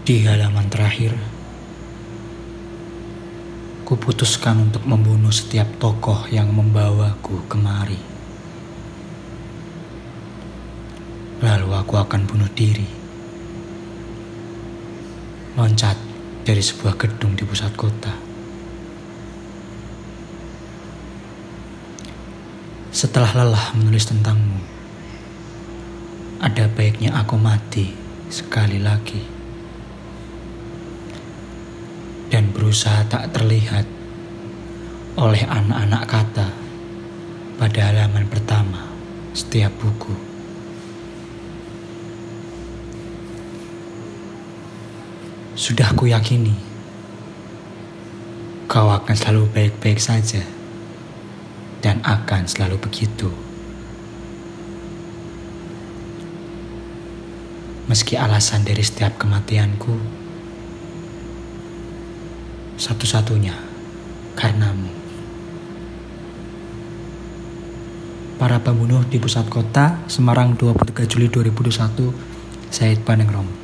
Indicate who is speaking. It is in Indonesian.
Speaker 1: Di halaman terakhir, kuputuskan untuk membunuh setiap tokoh yang membawaku kemari. Lalu aku akan bunuh diri. Loncat dari sebuah gedung di pusat kota. Setelah lelah menulis tentangmu, ada baiknya aku mati sekali lagi dan berusaha tak terlihat oleh anak-anak kata pada halaman pertama setiap buku. Sudah ku yakini kau akan selalu baik-baik saja dan akan selalu begitu. Meski alasan dari setiap kematianku satu-satunya karenamu. Para pembunuh di pusat kota Semarang 23 Juli 2021 Said Panengrom